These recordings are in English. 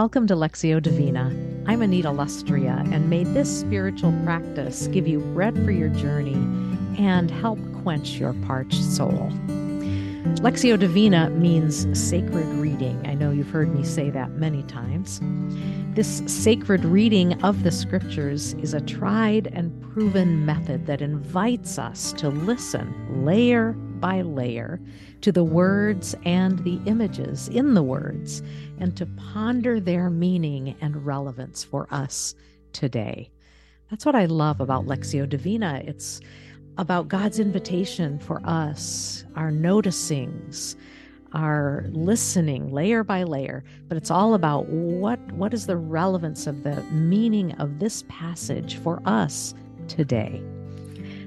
welcome to Lectio Divina. I'm Anita Lustrea, and may this spiritual practice give you bread for your journey and help quench your parched soul. Lectio Divina means sacred reading. I know you've heard me say that many times. This sacred reading of the scriptures is a tried and proven method that invites us to listen layer by layer to the words and the images in the words and to ponder their meaning and relevance for us today. That's what I love about Lectio Divina. It's about God's invitation for us, our noticings, our listening layer by layer, but it's all about what what is the relevance of the meaning of this passage for us today.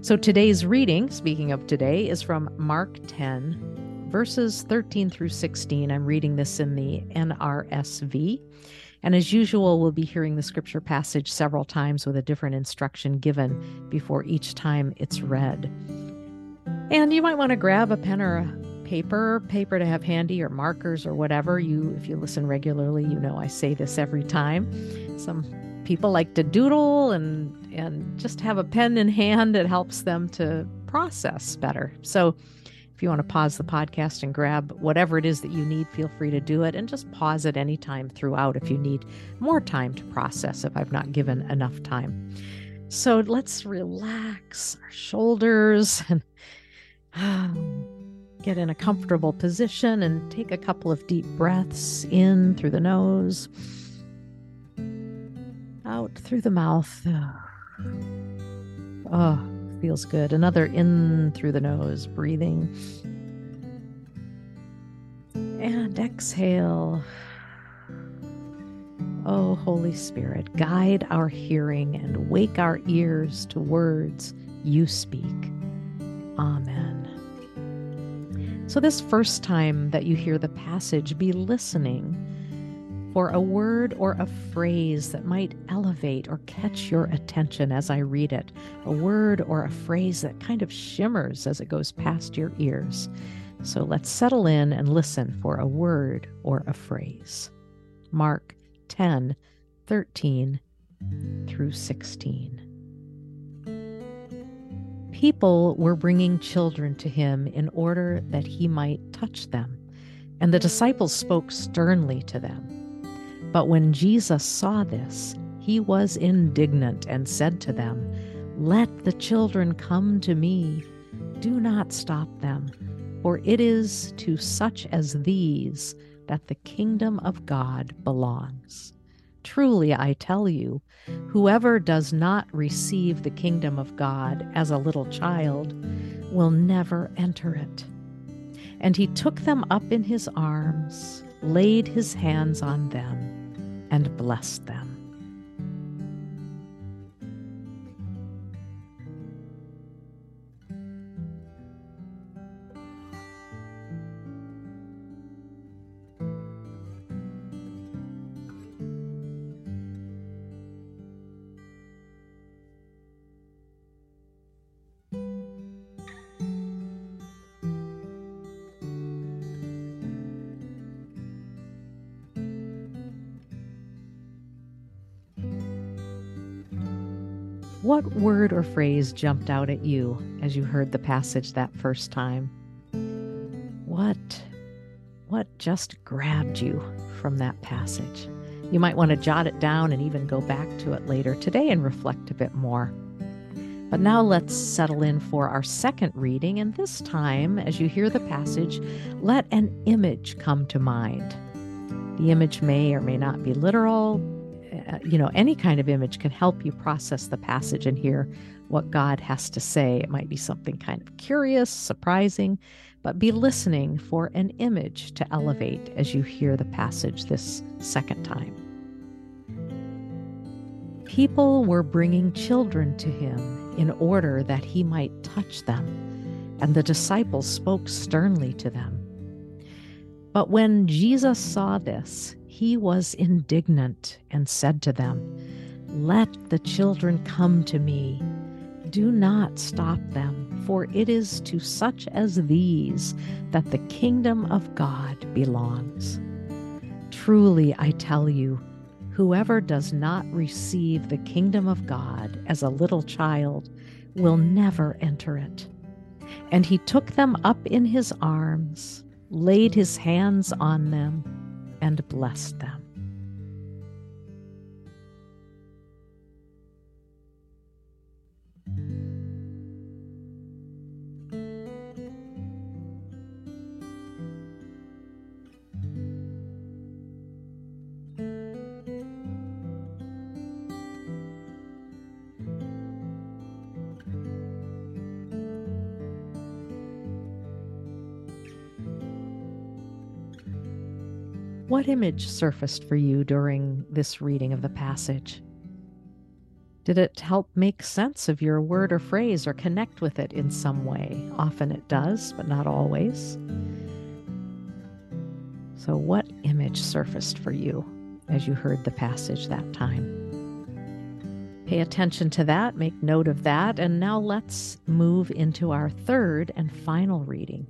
So today's reading, speaking of today, is from Mark 10, verses 13 through 16. I'm reading this in the NRSV. And as usual, we'll be hearing the scripture passage several times with a different instruction given before each time it's read. And you might want to grab a pen or a paper, paper to have handy or markers or whatever. You if you listen regularly, you know I say this every time. Some people like to doodle and and just have a pen in hand it helps them to process better. So if you want to pause the podcast and grab whatever it is that you need, feel free to do it and just pause at any time throughout if you need more time to process if I've not given enough time. So let's relax our shoulders and um, get in a comfortable position and take a couple of deep breaths in through the nose, out through the mouth. Oh, feels good. Another in through the nose, breathing. And exhale. Oh, Holy Spirit, guide our hearing and wake our ears to words you speak. Amen. So, this first time that you hear the passage, be listening for a word or a phrase that might elevate or catch your attention as I read it, a word or a phrase that kind of shimmers as it goes past your ears. So let's settle in and listen for a word or a phrase. Mark 10 13 through 16. People were bringing children to him in order that he might touch them, and the disciples spoke sternly to them. But when Jesus saw this, he was indignant and said to them, Let the children come to me. Do not stop them, for it is to such as these that the kingdom of God belongs. Truly, I tell you, whoever does not receive the kingdom of God as a little child will never enter it. And he took them up in his arms, laid his hands on them, and bless them. What word or phrase jumped out at you as you heard the passage that first time? What what just grabbed you from that passage? You might want to jot it down and even go back to it later today and reflect a bit more. But now let's settle in for our second reading, and this time, as you hear the passage, let an image come to mind. The image may or may not be literal, uh, you know, any kind of image can help you process the passage and hear what God has to say. It might be something kind of curious, surprising, but be listening for an image to elevate as you hear the passage this second time. People were bringing children to him in order that he might touch them, and the disciples spoke sternly to them. But when Jesus saw this, he was indignant and said to them, Let the children come to me. Do not stop them, for it is to such as these that the kingdom of God belongs. Truly, I tell you, whoever does not receive the kingdom of God as a little child will never enter it. And he took them up in his arms, laid his hands on them, and blessed them. What image surfaced for you during this reading of the passage? Did it help make sense of your word or phrase or connect with it in some way? Often it does, but not always. So, what image surfaced for you as you heard the passage that time? Pay attention to that, make note of that, and now let's move into our third and final reading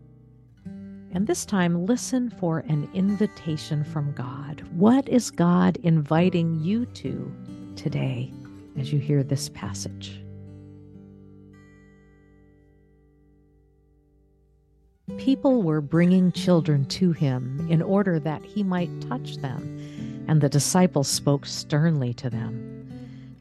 and this time, listen for an invitation from God. What is God inviting you to today as you hear this passage? People were bringing children to him in order that he might touch them, and the disciples spoke sternly to them.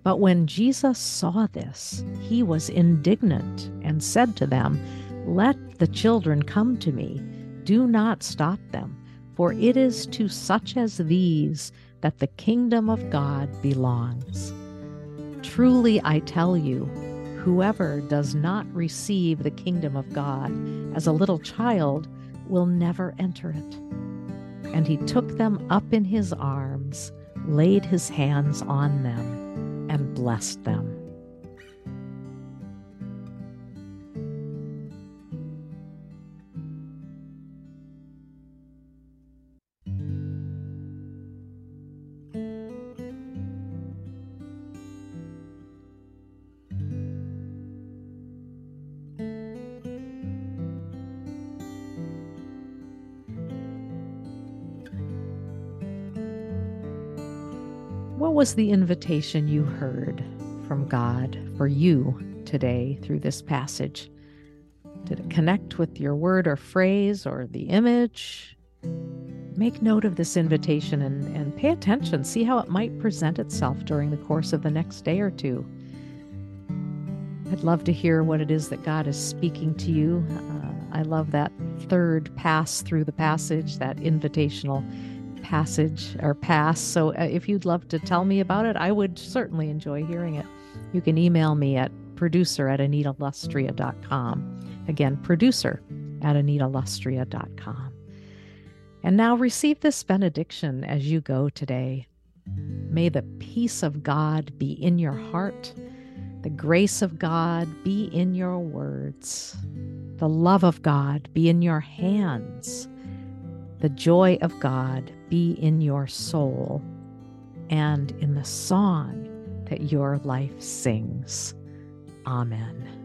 But when Jesus saw this, he was indignant and said to them, Let the children come to me do not stop them, for it is to such as these that the kingdom of God belongs. Truly I tell you, whoever does not receive the kingdom of God as a little child will never enter it. And he took them up in his arms, laid his hands on them, and blessed them. What was the invitation you heard from God for you today through this passage? Did it connect with your word or phrase or the image? Make note of this invitation and, and pay attention. See how it might present itself during the course of the next day or two. I'd love to hear what it is that God is speaking to you. Uh, I love that third pass through the passage, that invitational passage or pass. So uh, if you'd love to tell me about it, I would certainly enjoy hearing it. You can email me at producer at anitalustrea.com. Again, producer at anitalustrea.com. And now receive this benediction as you go today. May the peace of God be in your heart, the grace of God be in your words, the love of God be in your hands the joy of God be in your soul and in the song that your life sings. Amen.